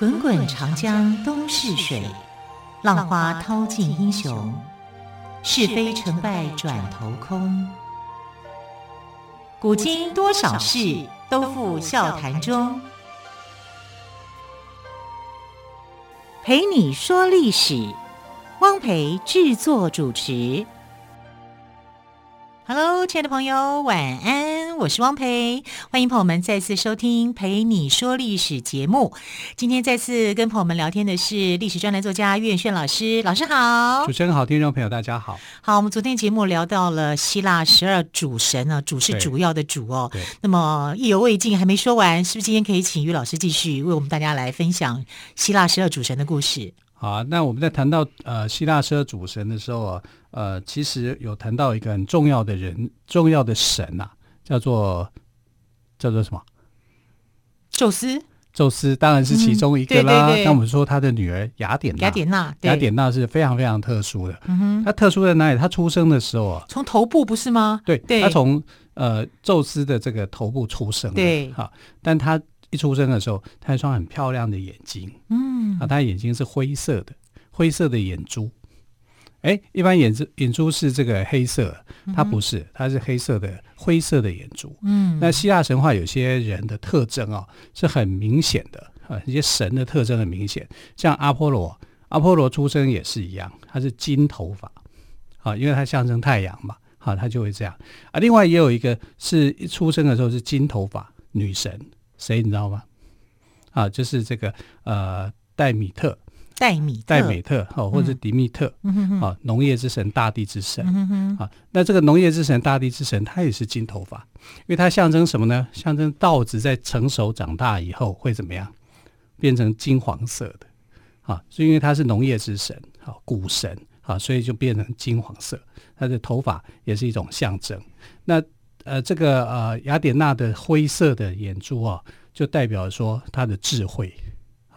滚滚长江东逝水，浪花淘尽英雄。是非成败转头空。古今多少事，都付笑谈中。陪你说历史，汪培制作主持。Hello，亲爱的朋友，晚安！我是汪培，欢迎朋友们再次收听《陪你说历史》节目。今天再次跟朋友们聊天的是历史专栏作家岳炫老师，老师好！主持人好，听众朋友大家好。好，我们昨天节目聊到了希腊十二主神呢，主是主要的主哦。对。那么意犹未尽，还没说完，是不是今天可以请岳老师继续为我们大家来分享希腊十二主神的故事？好啊，那我们在谈到呃希腊十二主神的时候啊，呃，其实有谈到一个很重要的人，重要的神呐、啊，叫做叫做什么？宙斯。宙斯当然是其中一个啦。那、我们说他的女儿雅典娜，雅典娜，雅典娜是非常非常特殊的。嗯哼，她特殊在哪里？她出生的时候啊，从头部不是吗？对，对，她从呃宙斯的这个头部出生。对，好，但她。一出生的时候，她有一双很漂亮的眼睛，嗯，啊，她眼睛是灰色的，灰色的眼珠，哎，一般眼珠眼珠是这个黑色，它不是，它是黑色的灰色的眼珠，嗯，那希腊神话有些人的特征啊、哦、是很明显的啊，一些神的特征很明显，像阿波罗，阿波罗出生也是一样，他是金头发，啊，因为他象征太阳嘛，好，他就会这样啊。另外也有一个是一出生的时候是金头发女神。谁你知道吗？啊，就是这个呃，戴米特，戴米戴美特，哦，或者迪密特，嗯、啊，农业之神、大地之神，嗯、啊，那这个农业之神、大地之神，他也是金头发，因为它象征什么呢？象征稻子在成熟长大以后会怎么样？变成金黄色的，啊，所以因为他是农业之神，啊，谷神，啊，所以就变成金黄色，他的头发也是一种象征。那呃，这个呃，雅典娜的灰色的眼珠啊，就代表说她的智慧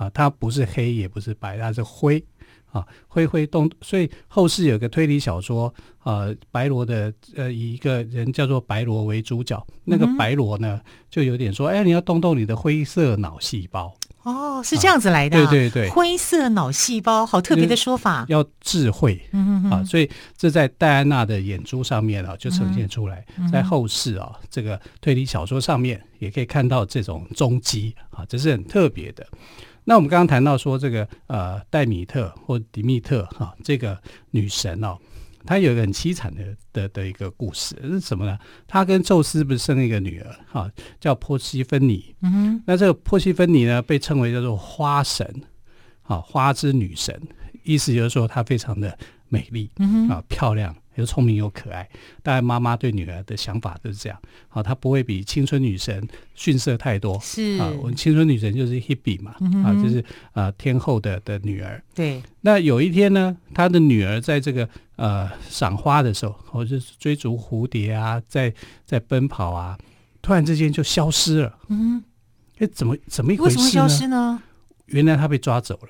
啊，它不是黑也不是白，它是灰啊，灰灰动。所以后世有个推理小说，呃，白罗的呃，以一个人叫做白罗为主角，那个白罗呢，就有点说，哎，你要动动你的灰色脑细胞。哦，是这样子来的，啊，对对对，灰色脑细胞，好特别的说法。要智慧，啊，所以这在戴安娜的眼珠上面啊，就呈现出来。嗯、在后世啊，这个推理小说上面也可以看到这种踪迹啊，这是很特别的。那我们刚刚谈到说这个呃，戴米特或迪密特哈，啊，这个女神哦，她。有一个很凄惨的的的一个故事是什么呢？她跟宙斯不是生了一个女儿哈，叫波西芬尼。嗯哼，那这个波西芬尼呢，被称为叫做花神，啊，花之女神，意思就是说她非常的美丽，嗯哼，啊，漂亮。又聪明又可爱，大概妈妈对女儿的想法都是这样。好，她不会比青春女神逊色太多。是啊，我们青春女神就是 Hebe 嘛，嗯、啊，就是啊天后的的女儿。对。那有一天呢，她的女儿在这个呃赏花的时候，或者是追逐蝴蝶啊，在在奔跑啊，突然之间就消失了。嗯。哎，怎么怎么一回事呢？为什么消失呢？原来她被抓走了，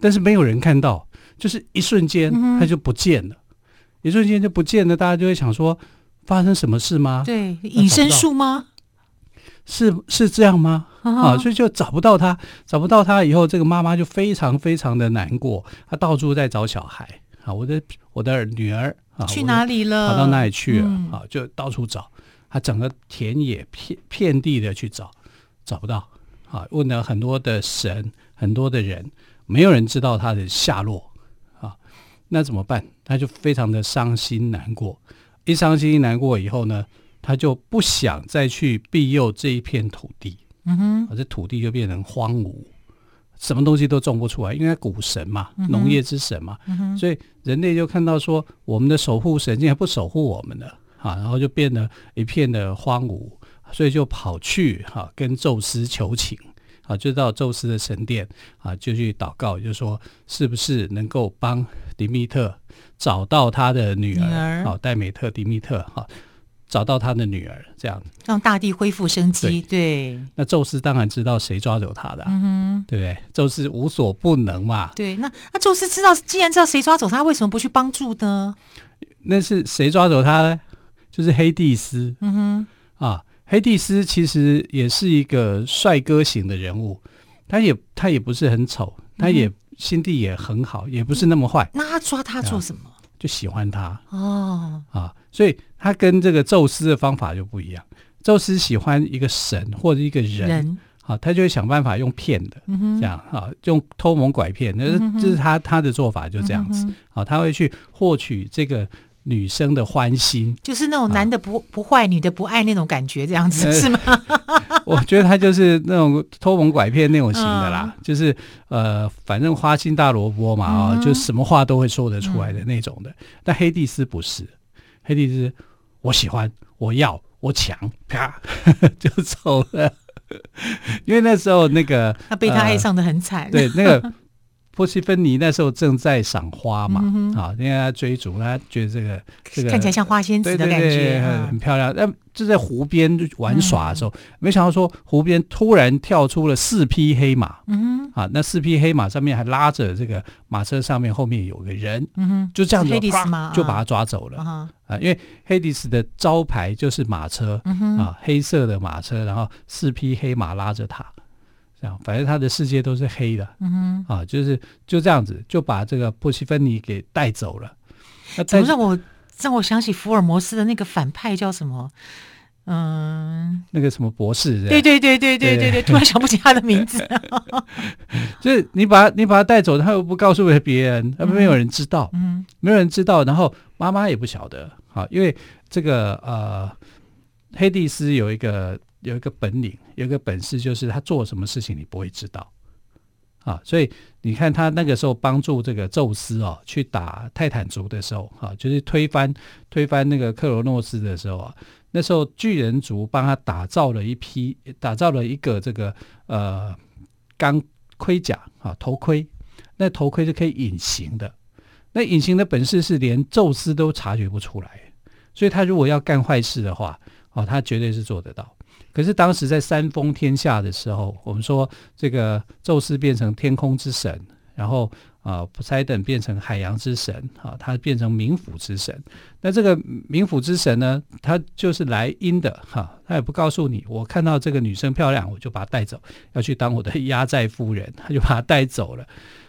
但是没有人看到，就是一瞬间她就不见了。嗯一瞬间就不见了，大家就会想说，发生什么事吗？对，隐身术吗？是是这样吗？啊，啊，所以就找不到他，找不到他以后，这个妈妈就非常非常的难过，她到处在找小孩啊，我的我的女儿啊，去哪里了？跑到哪里去了？嗯、啊，就到处找，她整个田野遍遍地的去找，找不到啊，问了很多的神，很多的人，没有人知道她的下落啊。那怎么办？他就非常的伤心难过，一伤心难过以后呢，他就不想再去庇佑这一片土地，嗯哼，这土地就变成荒芜，什么东西都种不出来，因为他谷神嘛，嗯、农业之神嘛，嗯，所以人类就看到说，我们的守护神竟然不守护我们了，啊，然后就变得一片的荒芜，所以就跑去哈、啊、跟宙斯求情。啊，就到宙斯的神殿啊，就去祷告，就说是不是能够帮迪密特找到他的女儿，女儿啊，戴美特、迪密特哈、啊，找到他的女儿，这样子让大地恢复生机。对，对那宙斯当然知道谁抓走他的、啊，嗯哼，对不对？宙斯无所不能嘛。对，那那宙斯知道，既然知道谁抓走他，为什么不去帮助呢？那是谁抓走他呢？就是黑帝斯。嗯哼，啊。黑帝斯其实也是一个帅哥型的人物，他也他也不是很丑，他也心地也很好，也不是那么坏。那他抓他做什么？就喜欢他哦啊，所以他跟这个宙斯的方法就不一样。宙斯喜欢一个神或者一个人，好啊，他就会想办法用骗的，嗯、这样啊，用偷蒙拐骗，那、嗯、这是他他的做法，就这样子。好、啊，他会去获取这个女生的欢心，就是那种男的不、啊、不坏，女的不爱那种感觉，这样子、呃、是吗？我觉得他就是那种偷蒙拐骗那种型的啦，嗯、就是呃，反正花心大萝卜嘛啊、嗯，就什么话都会说得出来的那种的。嗯、但黑帝斯不是，黑帝斯，我喜欢，我要。我抢，啪 就走了。因为那时候那个他被他爱上的很惨、呃。对，那个波西芬尼那时候正在赏花嘛，嗯、啊，因为他追逐，他觉得这个这个看起来像花仙子的感觉，对对对很，很漂亮。那就在湖边玩耍的时候、嗯，没想到说湖边突然跳出了四匹黑马。嗯啊，那四匹黑马上面还拉着这个马车，上面后面有个人。嗯哼，就这样子？就把他抓走了。啊啊，因为黑迪斯的招牌就是马车、嗯、啊，黑色的马车，然后四匹黑马拉着他，这样，反正他的世界都是黑的，嗯哼、啊，就是就这样子就把这个波西芬尼给带走了。那怎么让我让我想起福尔摩斯的那个反派叫什么？嗯，那个什么博士？对对对对对对对，突然想不起他的名字。就是你把你把他带走，他又不告诉别人，没有人知道，嗯，没有人知道，然后妈妈也不晓得。啊，因为这个呃，黑蒂斯有一个有一个本领，有一个本事，就是他做什么事情你不会知道啊。所以你看他那个时候帮助这个宙斯哦去打泰坦族的时候，啊，就是推翻推翻那个克罗诺斯的时候啊，那时候巨人族帮他打造了一批，打造了一个这个呃钢盔甲啊头盔，那头盔是可以隐形的。那隐形的本事是连宙斯都察觉不出来，所以他如果要干坏事的话，哦，他绝对是做得到。可是当时在三封天下的时候，我们说这个宙斯变成天空之神，然后啊，普塞冬变成海洋之神，啊，他变成冥府之神。那这个冥府之神呢，他就是来阴的，哈，他也不告诉你，我看到这个女生漂亮，我就把她带走，要去当我的压寨夫人，他 就把她带走了。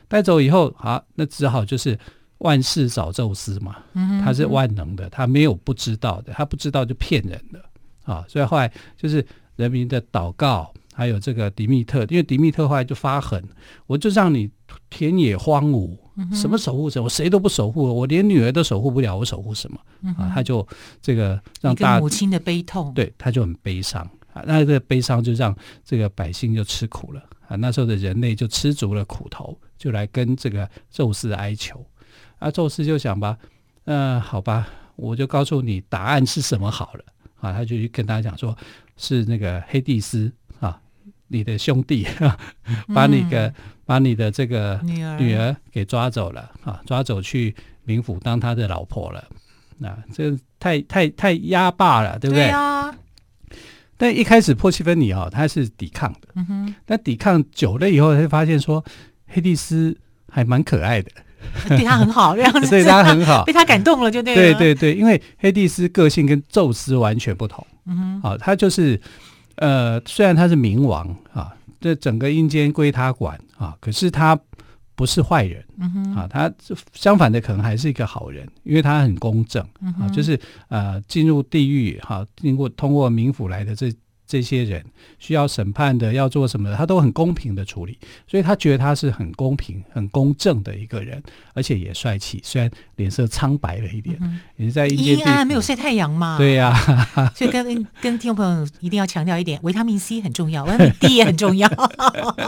带走以后，好，那只好就是。万事找宙斯嘛，他是万能的，他没有不知道的，他不知道就骗人的啊。所以后来就是人民的祷告，还有这个迪密特，因为迪密特后来就发狠，我就让你田野荒芜，什么守护神，我谁都不守护，我连女儿都守护不了，我守护什么啊？他就这个让大母亲的悲痛，对，他就很悲伤啊。那这个悲伤就让这个百姓就吃苦了啊。那时候的人类就吃足了苦头，就来跟这个宙斯哀求。啊，宙斯就想吧，嗯、呃，好吧，我就告诉你答案是什么好了啊。他就去跟他讲说，是那个黑帝斯啊，你的兄弟，啊、把你的、嗯、把你的这个女儿给抓走了啊，抓走去冥府当他的老婆了。那、啊、这太太太压霸了，对不对？对啊。但一开始波西芬尼啊，他是抵抗的，嗯哼。但抵抗久了以后，他就发现说，黑帝斯还蛮可爱的。对他很好，这样子对他很好，被他感动了，就对了。对对对，因为黑帝斯个性跟宙斯完全不同。嗯哼，啊，他就是呃，虽然他是冥王啊，这整个阴间归他管啊，可是他不是坏人。嗯哼，啊，他相反的可能还是一个好人，因为他很公正啊，就是呃，进入地狱哈，经过通过冥府来的这。这些人需要审判的，要做什么的，他都很公平的处理，所以他觉得他是很公平、很公正的一个人，而且也帅气，虽然脸色苍白了一点。嗯、也是在阴暗没有晒太阳嘛？对呀、啊，所以跟跟听众朋友一定要强调一点，维他命 C 很重要，维他命 D 也很重要。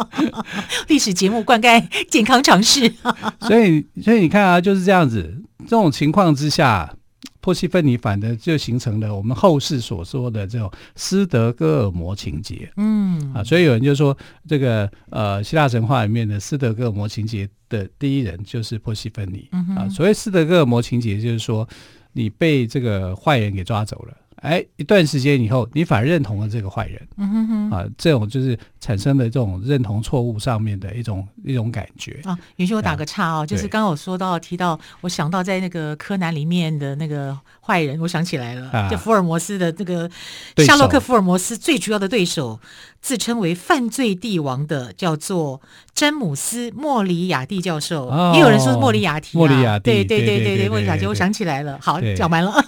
历史节目灌溉健康常识，所以所以你看啊，就是这样子，这种情况之下。波西芬尼反的就形成了我们后世所说的这种斯德哥尔摩情节，嗯。啊，所以有人就说这个呃希腊神话里面的斯德哥尔摩情节的第一人就是波西芬尼，嗯、啊，所谓斯德哥尔摩情节就是说你被这个坏人给抓走了，哎，一段时间以后你反而认同了这个坏人，嗯哼。哼，啊，这种就是产生的这种认同错误上面的一种一种感觉。啊。允许我打个岔哦，就是刚刚我说到提到，我想到在那个柯南里面的那个坏人，我想起来了，啊、就福尔摩斯的那个夏洛克福尔摩斯最主要的对手，自称为犯罪帝王的叫做詹姆斯莫里亚蒂教授，哦、也有人说是莫里亚蒂、啊，莫里亚蒂，对对对对对，莫里亚蒂，我想起来了，好，讲完了。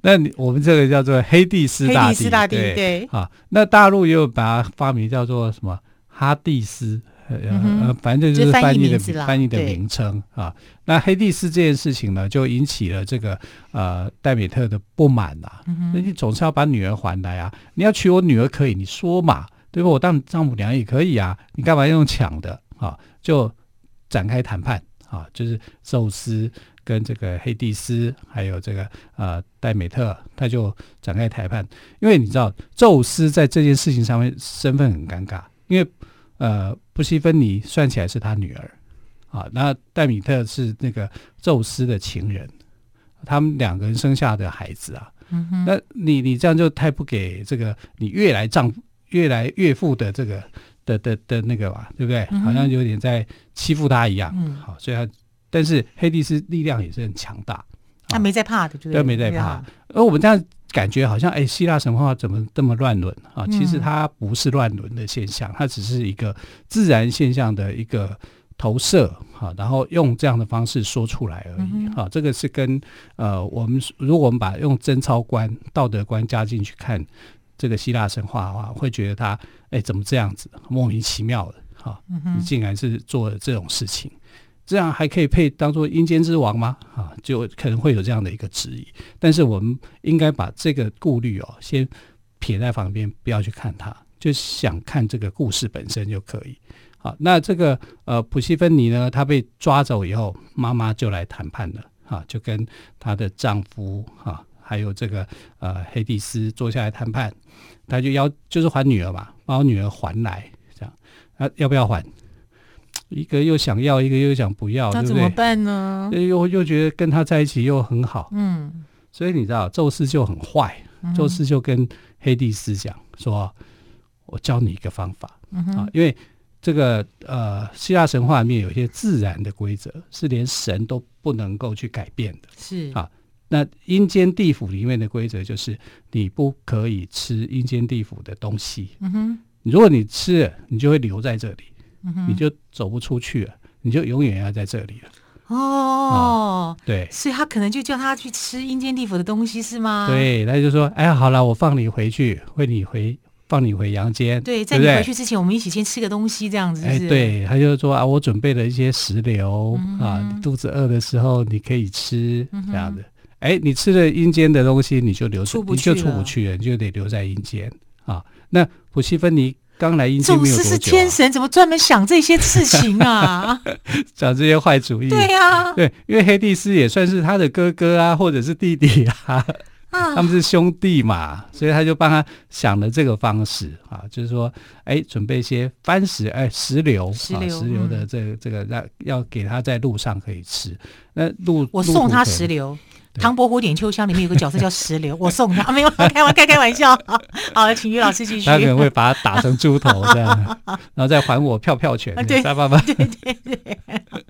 那你我们这个叫做黑帝斯大帝，黑帝斯大帝对，对。啊，那大陆又把它发明叫做什么哈蒂斯，呃、嗯、呃，反正就是翻译的翻译的名称啊。那黑蒂斯这件事情呢，就引起了这个呃戴美特的不满啊。那、嗯、你总是要把女儿还来啊，你要娶我女儿可以，你说嘛，对吧？我当丈母娘也可以啊，你干嘛用抢的啊？就展开谈判啊，就是宙斯。跟这个黑蒂斯，还有这个呃戴美特，他就展开谈判。因为你知道，宙斯在这件事情上面身份很尴尬，因为呃布西芬尼算起来是他女儿啊，那戴米特是那个宙斯的情人，他们两个人生下的孩子啊，嗯、哼那你你这样就太不给这个你越来丈夫越来岳父的这个的的的那个吧，对不对？好像有点在欺负他一样。嗯，好，所以他。但是黑帝斯力量也是很强大，他没在怕的，对，对没在怕。而我们这样感觉好像，哎，希腊神话怎么这么乱伦啊？其实它不是乱伦的现象，它只是一个自然现象的一个投射，哈，然后用这样的方式说出来而已，哈。这个是跟呃，我们如果我们把用贞操观、道德观加进去看这个希腊神话的话，会觉得他哎，怎么这样子莫名其妙的，哈，你竟然是做了这种事情。这样还可以配当做阴间之王吗？啊，就可能会有这样的一个质疑。但是我们应该把这个顾虑哦，先撇在旁边，不要去看它，就想看这个故事本身就可以。好，那这个呃普西芬尼呢，她被抓走以后，妈妈就来谈判了，啊，就跟她的丈夫啊，还有这个呃黑蒂斯坐下来谈判，她就要就是还女儿嘛，把我女儿还来，这样啊，要不要还？一个又想要，一个又想不要，那怎么办呢？又又觉得跟他在一起又很好，嗯，所以你知道，宙斯就很坏，嗯、宙斯就跟黑帝斯讲说：“我教你一个方法、嗯、啊，因为这个呃，希腊神话里面有一些自然的规则是连神都不能够去改变的，是。啊。那阴间地府里面的规则就是你不可以吃阴间地府的东西，嗯哼，如果你吃了，你就会留在这里。”你就走不出去了，你就永远要在这里了。哦、嗯，对，所以他可能就叫他去吃阴间地府的东西，是吗？对，他就说：“哎呀，好了，我放你回去，会你回放你回阳间。”对，在你回去之前，我们一起先吃个东西，这样子是是。哎，对，他就说啊，我准备了一些石榴、嗯、啊，你肚子饿的时候你可以吃这样子。哎、你吃了阴间的东西，你就留出不去，你就出不去了，你就得留在阴间啊。那普西芬尼。刚来阴间没有多久，啊，是天神，怎么专门想这些事情啊？想这些坏主意？对呀，啊，对，因为黑帝斯也算是他的哥哥啊，或者是弟弟啊，啊他们是兄弟嘛，所以他就帮他想了这个方式啊，就是说，哎，准备一些番石，哎，石榴，石榴，啊，石榴的这个，这个让要给他在路上可以吃。那路我送他石榴。《唐伯虎点秋香》里面有个角色叫石榴，我送他，没有开玩开开玩笑。好，请于老师继续。他可能会把他打成猪头这样，然后再还我票票权。对，爸爸。对对对。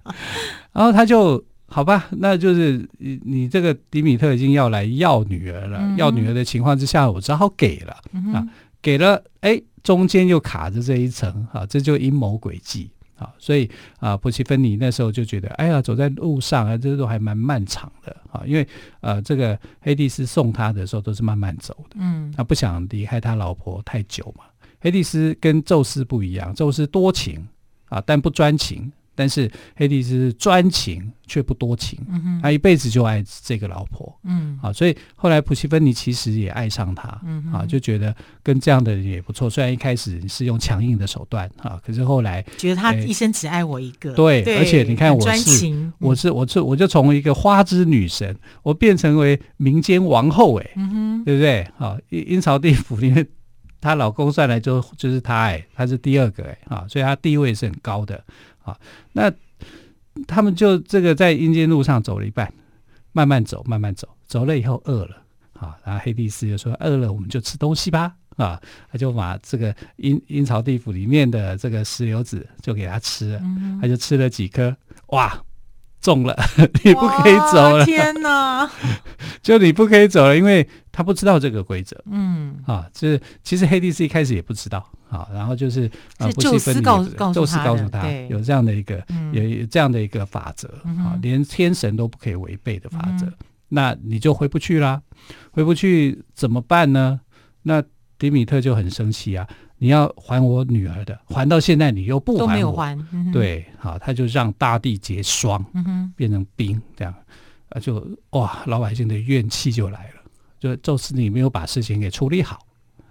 然后他就好吧，那就是你你这个迪米特已经要来要女儿了，嗯、要女儿的情况之下，我只好给了、嗯、啊，给了，哎，中间又卡着这一层啊，这就阴谋诡计。啊，所以啊，波西芬尼那时候就觉得，哎呀，走在路上啊，这都还蛮漫长的啊，因为呃，这个黑蒂斯送他的时候都是慢慢走的，嗯，他不想离开他老婆太久嘛。黑蒂斯跟宙斯不一样，宙斯多情啊，但不专情。但是黑帝斯是专情却不多情，嗯、他一辈子就爱这个老婆，嗯，啊，所以后来普西芬尼其实也爱上他，啊，就觉得跟这样的人也不错。虽然一开始是用强硬的手段，啊，可是后来觉得他一生只爱我一个，欸、对，对，而且你看我是我是我是我就从一个花之女神，我变成为民间王后，哎，嗯哼，对不对？啊，阴阴曹地府里面，她老公算来就就是她，哎，她是第二个，哎，啊，所以她地位是很高的。啊，那他们就这个在阴间路上走了一半，慢慢走，慢慢走，走了以后饿了，啊，然后黑帝斯就说饿了我们就吃东西吧，啊，他就把这个阴阴曹地府里面的这个石榴籽就给他吃了，嗯、他就吃了几颗，哇，中了，你不可以走了，天哪！就你不可以走了，因为他不知道这个规则，嗯，啊，就是其实黑帝斯一开始也不知道，啊，然后就是啊，宙斯告诉宙斯告诉他有这样的一个有有这样的一个法则，啊，连天神都不可以违背的法则，那你就回不去啦，回不去怎么办呢？那迪米特就很生气啊！你要还我女儿的，还到现在你又不还我，都没有还。嗯、对，好，他就让大地结霜，嗯、变成冰，这样啊，就哇，老百姓的怨气就来了。就宙斯，你没有把事情给处理好，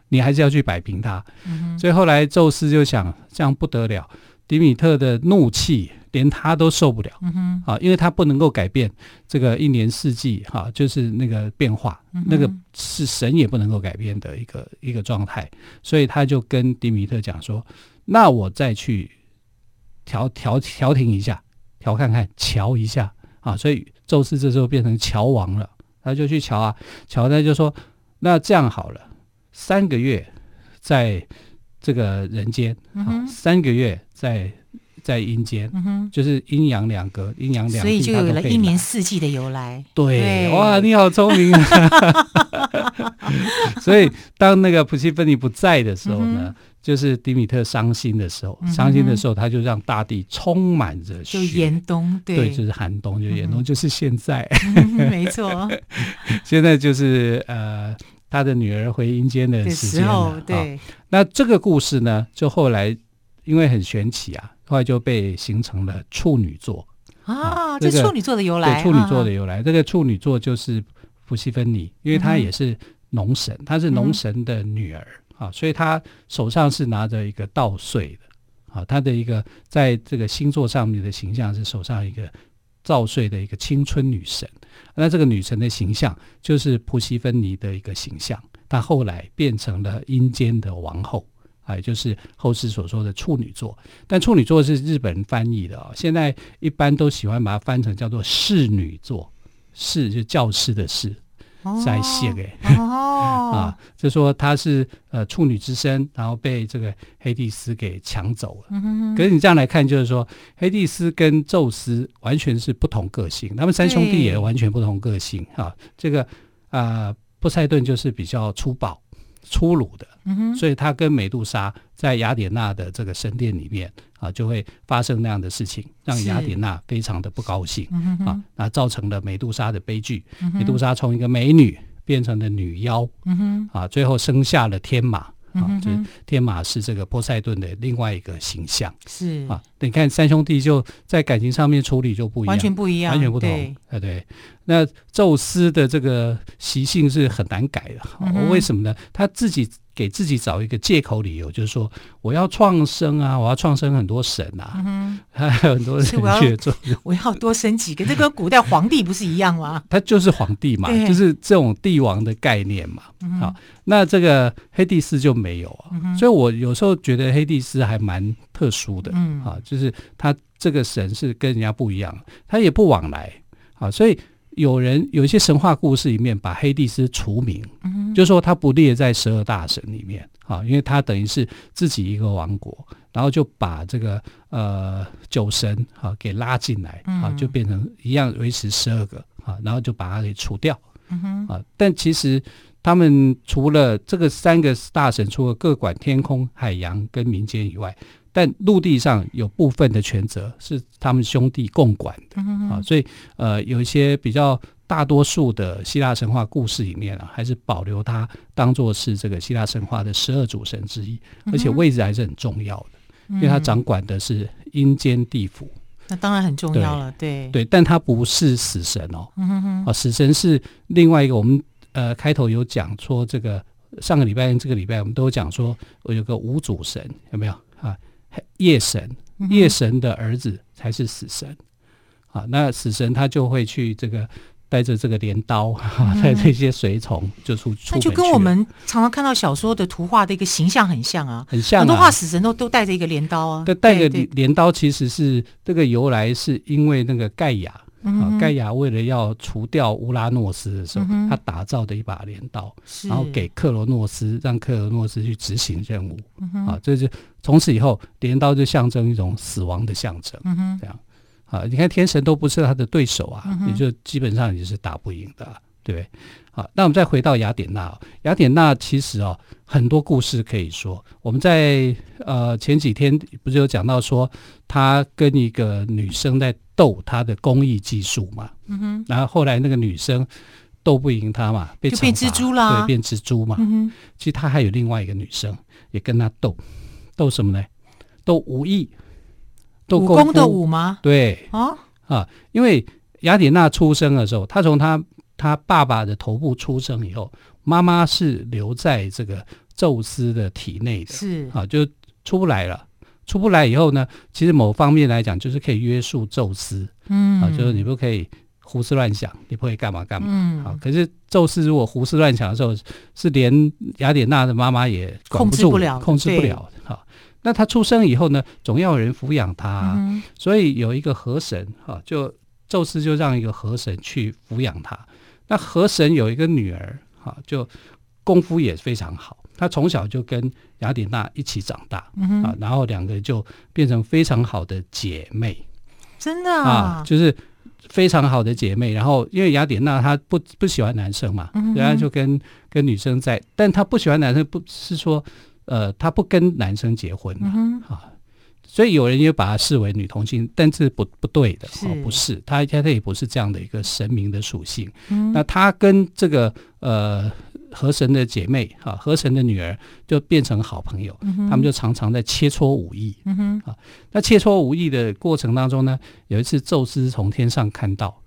你还是要去摆平他。嗯、所以后来宙斯就想，这样不得了，迪米特的怒气。连他都受不了，嗯哼，啊，因为他不能够改变这个一年四季，哈，就是那个变化，嗯、那个是神也不能够改变的一个一个状态，所以他就跟迪米特讲说：“那我再去调调调停一下，调看看，瞧一下。啊。”所以宙斯这时候变成乔王了，他就去瞧啊，乔他就说：“那这样好了，三个月在这个人间，啊，三个月在。”在阴间，嗯、就是阴阳两隔，阴阳两地，所以就有了一年四季的由来。对，对哇，你好聪明啊！所以当那个普西芬尼不在的时候呢，嗯、就是迪米特伤心的时候，伤、心的时候，他就让大地充满着雪，就严冬，对，对，就是寒冬，就严冬，就是现在，嗯、没错。现在就是呃，他的女儿回阴间的时间了。对、哦，那这个故事呢，就后来因为很玄奇啊。后来就被形成了处女座啊，这处女座的由来，对，处女座的由来。这个处女座就是普西芬尼，因为她也是农神，她是农神的女儿啊，所以她手上是拿着一个稻穗的啊。她的一个在这个星座上面的形象是手上一个稻穗的一个青春女神。那这个女神的形象就是普西芬尼的一个形象，她后来变成了阴间的王后。哎，就是后世所说的处女座，但处女座是日本人翻译的啊、哦。现在一般都喜欢把它翻成叫做侍女座，侍就教师的侍，在写给 啊，就说他是呃处女之身，然后被这个黑帝斯给抢走了。嗯、哼哼可是你这样来看，就是说黑帝斯跟宙斯完全是不同个性，他们三兄弟也完全不同个性对啊。这个啊，波塞顿就是比较粗暴。粗鲁的，嗯、所以他跟美杜莎在雅典娜的这个神殿里面啊，就会发生那样的事情，让雅典娜非常的不高兴、嗯、啊，那造成了美杜莎的悲剧。嗯、美杜莎从一个美女变成了女妖，嗯、啊，最后生下了天马。啊，就是天马是这个波塞顿的另外一个形象，是啊。你看三兄弟就在感情上面处理就不一样，完全不一样，完全不同。哎，对，对，那宙斯的这个习性是很难改的。嗯、为什么呢？他自己。给自己找一个借口理由，就是说我要创生啊，我要创生很多神啊，还有很多人去做，我要多生几个，这跟古代皇帝不是一样吗？他就是皇帝嘛，就是这种帝王的概念嘛。好，那这个黑帝斯就没有啊，嗯、所以我有时候觉得黑帝斯还蛮特殊的，嗯，啊，就是他这个神是跟人家不一样，他也不往来，啊，所以。有人有一些神话故事里面把黑帝斯除名，嗯、哼就说他不列在十二大神里面啊，因为他等于是自己一个王国，然后就把这个呃酒神啊给拉进来啊，就变成一样维持十二个啊，然后就把他给除掉，嗯、哼啊。但其实他们除了这个三个大神，除了各管天空、海洋跟民间以外。但陆地上有部分的权责是他们兄弟共管的、嗯、啊，所以呃，有一些比较大多数的希腊神话故事里面啊，还是保留它当做是这个希腊神话的十二主神之一，而且位置还是很重要的，嗯、因为他掌管的是阴间地府，那当然很重要了，对。对，但他不是死神哦，嗯、哼啊，死神是另外一个，我们呃开头有讲说这个上个礼拜跟这个礼拜我们都有讲说，我有个五主神有没有？啊？夜神，夜神的儿子才是死神，啊、那死神他就会去这个带着这个镰刀，带这些随从就出出。那就跟我们常常看到小说的图画的一个形象很像啊，很像、啊。很多画死神都都带着一个镰刀啊。对，带着镰刀其实是这个由来，是因为那个盖亚嗯、啊，盖亚为了要除掉乌拉诺斯的时候，嗯、他打造的一把镰刀，然后给克罗诺斯，让克罗诺斯去执行任务。嗯、啊，这就从此以后，镰刀就象征一种死亡的象征。嗯、这样。啊，你看天神都不是他的对手啊，你、嗯、就基本上你是打不赢的，对不对？好，那我们再回到雅典娜。雅典娜其实哦，很多故事可以说。我们在呃前几天不是有讲到说，她跟一个女生在斗她的工艺技术嘛？嗯哼。然后后来那个女生斗不赢她嘛，就变蜘蛛了。对，变蜘蛛嘛。嗯哼。其实她还有另外一个女生也跟她斗，斗什么呢？斗武艺，斗武功的武吗？对。啊啊，因为雅典娜出生的时候，她从她。他爸爸的头部出生以后，妈妈是留在这个宙斯的体内的，是。啊，就出不来了。出不来以后呢，其实某方面来讲，就是可以约束宙斯，嗯，啊，就是你不可以胡思乱想，你不可以干嘛干嘛，嗯，啊，可是宙斯如果胡思乱想的时候，是连雅典娜的妈妈也管不住，控制不了，控制不了。哈，那他出生以后呢，总要有人抚养他，嗯，所以有一个河神，哈，就宙斯就让一个河神去抚养他。那河神有一个女儿，哈，就功夫也非常好。她从小就跟雅典娜一起长大，嗯、啊，然后两个就变成非常好的姐妹，真的啊，啊，就是非常好的姐妹。然后因为雅典娜她不不喜欢男生嘛，人、嗯、家就跟跟女生在，但她不喜欢男生，不是说呃，她不跟男生结婚嘛，嗯、啊。所以有人也把她视为女同性，但是不不对的，哦，不是，她她也不是这样的一个神明的属性。嗯、那她跟这个呃河神的姐妹啊，河神的女儿就变成好朋友，嗯、他们就常常在切磋武艺。嗯、啊，那切磋武艺的过程当中呢，有一次宙斯从天上看到，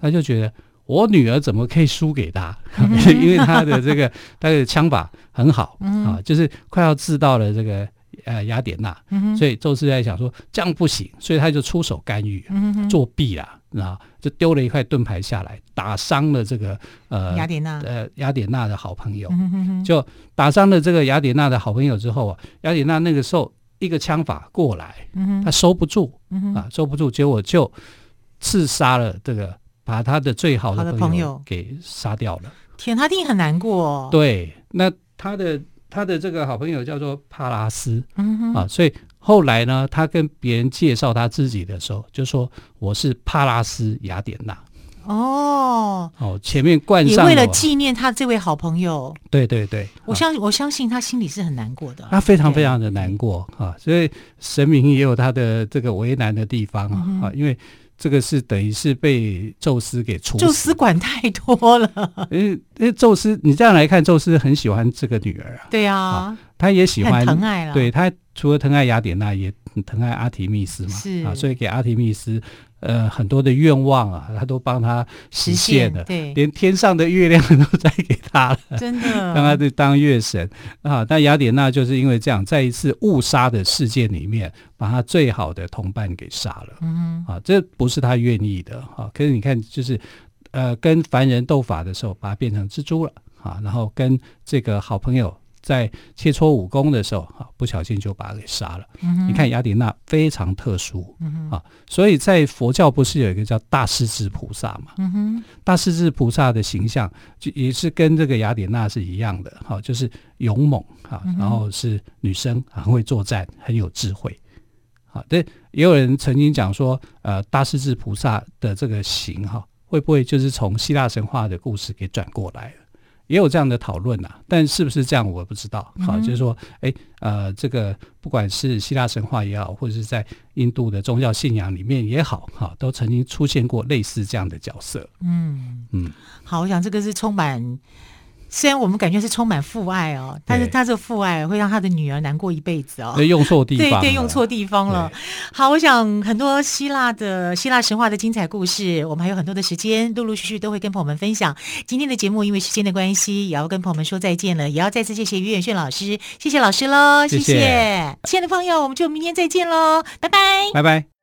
他就觉得我女儿怎么可以输给他？嗯、因为他的这个他的枪法很好啊，就是快要制到了这个。呃，雅典娜，嗯、所以宙斯在想说这样不行，所以他就出手干预，嗯、作弊啦，然后就丢了一块盾牌下来，打伤了这个呃雅典娜，呃雅典娜的好朋友，嗯、就打伤了这个雅典娜的好朋友之后啊，雅典娜那个时候一个枪法过来，嗯、他收不住，嗯、啊，收不住，结果就刺杀了这个，把他的最好的朋友给杀掉了。天，他一定很难过，哦。对，那他的。他的这个好朋友叫做帕拉斯，嗯、啊，所以后来呢，他跟别人介绍他自己的时候，就说我是帕拉斯雅典娜。哦，哦，前面冠上了，也为了纪念他这位好朋友。对对对，我相我相信他心里是很难过的，他非常非常的难过啊，所以神明也有他的这个为难的地方、嗯、啊，因为。这个是等于是被宙斯给处死，宙斯管太多了。因为因为宙斯，你这样来看，宙斯很喜欢这个女儿啊。对啊，啊他也喜欢疼爱了。对，他除了疼爱雅典娜，也疼爱阿提密斯嘛。是啊，所以给阿提密斯。呃，很多的愿望啊，他都帮他实现了，对，连天上的月亮都再给他了，真的，让他去当月神啊。但雅典娜就是因为这样，在一次误杀的事件里面，把他最好的同伴给杀了，嗯，啊，这不是他愿意的啊。可是你看，就是呃，跟凡人斗法的时候，把他变成蜘蛛了啊，然后跟这个好朋友。在切磋武功的时候，啊，不小心就把他给杀了。嗯、你看雅典娜非常特殊，嗯、啊，所以在佛教不是有一个叫大势至菩萨嘛？嗯、大势至菩萨的形象就也是跟这个雅典娜是一样的，哈、啊，就是勇猛啊，然后是女生，很会作战，很有智慧。好、啊，对，也有人曾经讲说，呃，大势至菩萨的这个形哈、啊，会不会就是从希腊神话的故事给转过来了？也有这样的讨论呐，但是不是这样我不知道。好、嗯，就是说，哎，呃，这个不管是希腊神话也好，或者是在印度的宗教信仰里面也好，哈，都曾经出现过类似这样的角色。嗯嗯，好，我想这个是充满。虽然我们感觉是充满父爱哦，但是他这个父爱会让他的女儿难过一辈子哦。对，用错地方，对对，用错地方了。好，我想很多希腊的希腊神话的精彩故事，我们还有很多的时间，陆陆续续都会跟朋友们分享。今天的节目因为时间的关系，也要跟朋友们说再见了，也要再次谢谢于远炫老师，谢谢老师喽，谢谢亲爱的朋友，我们就明天再见喽，拜拜，拜拜。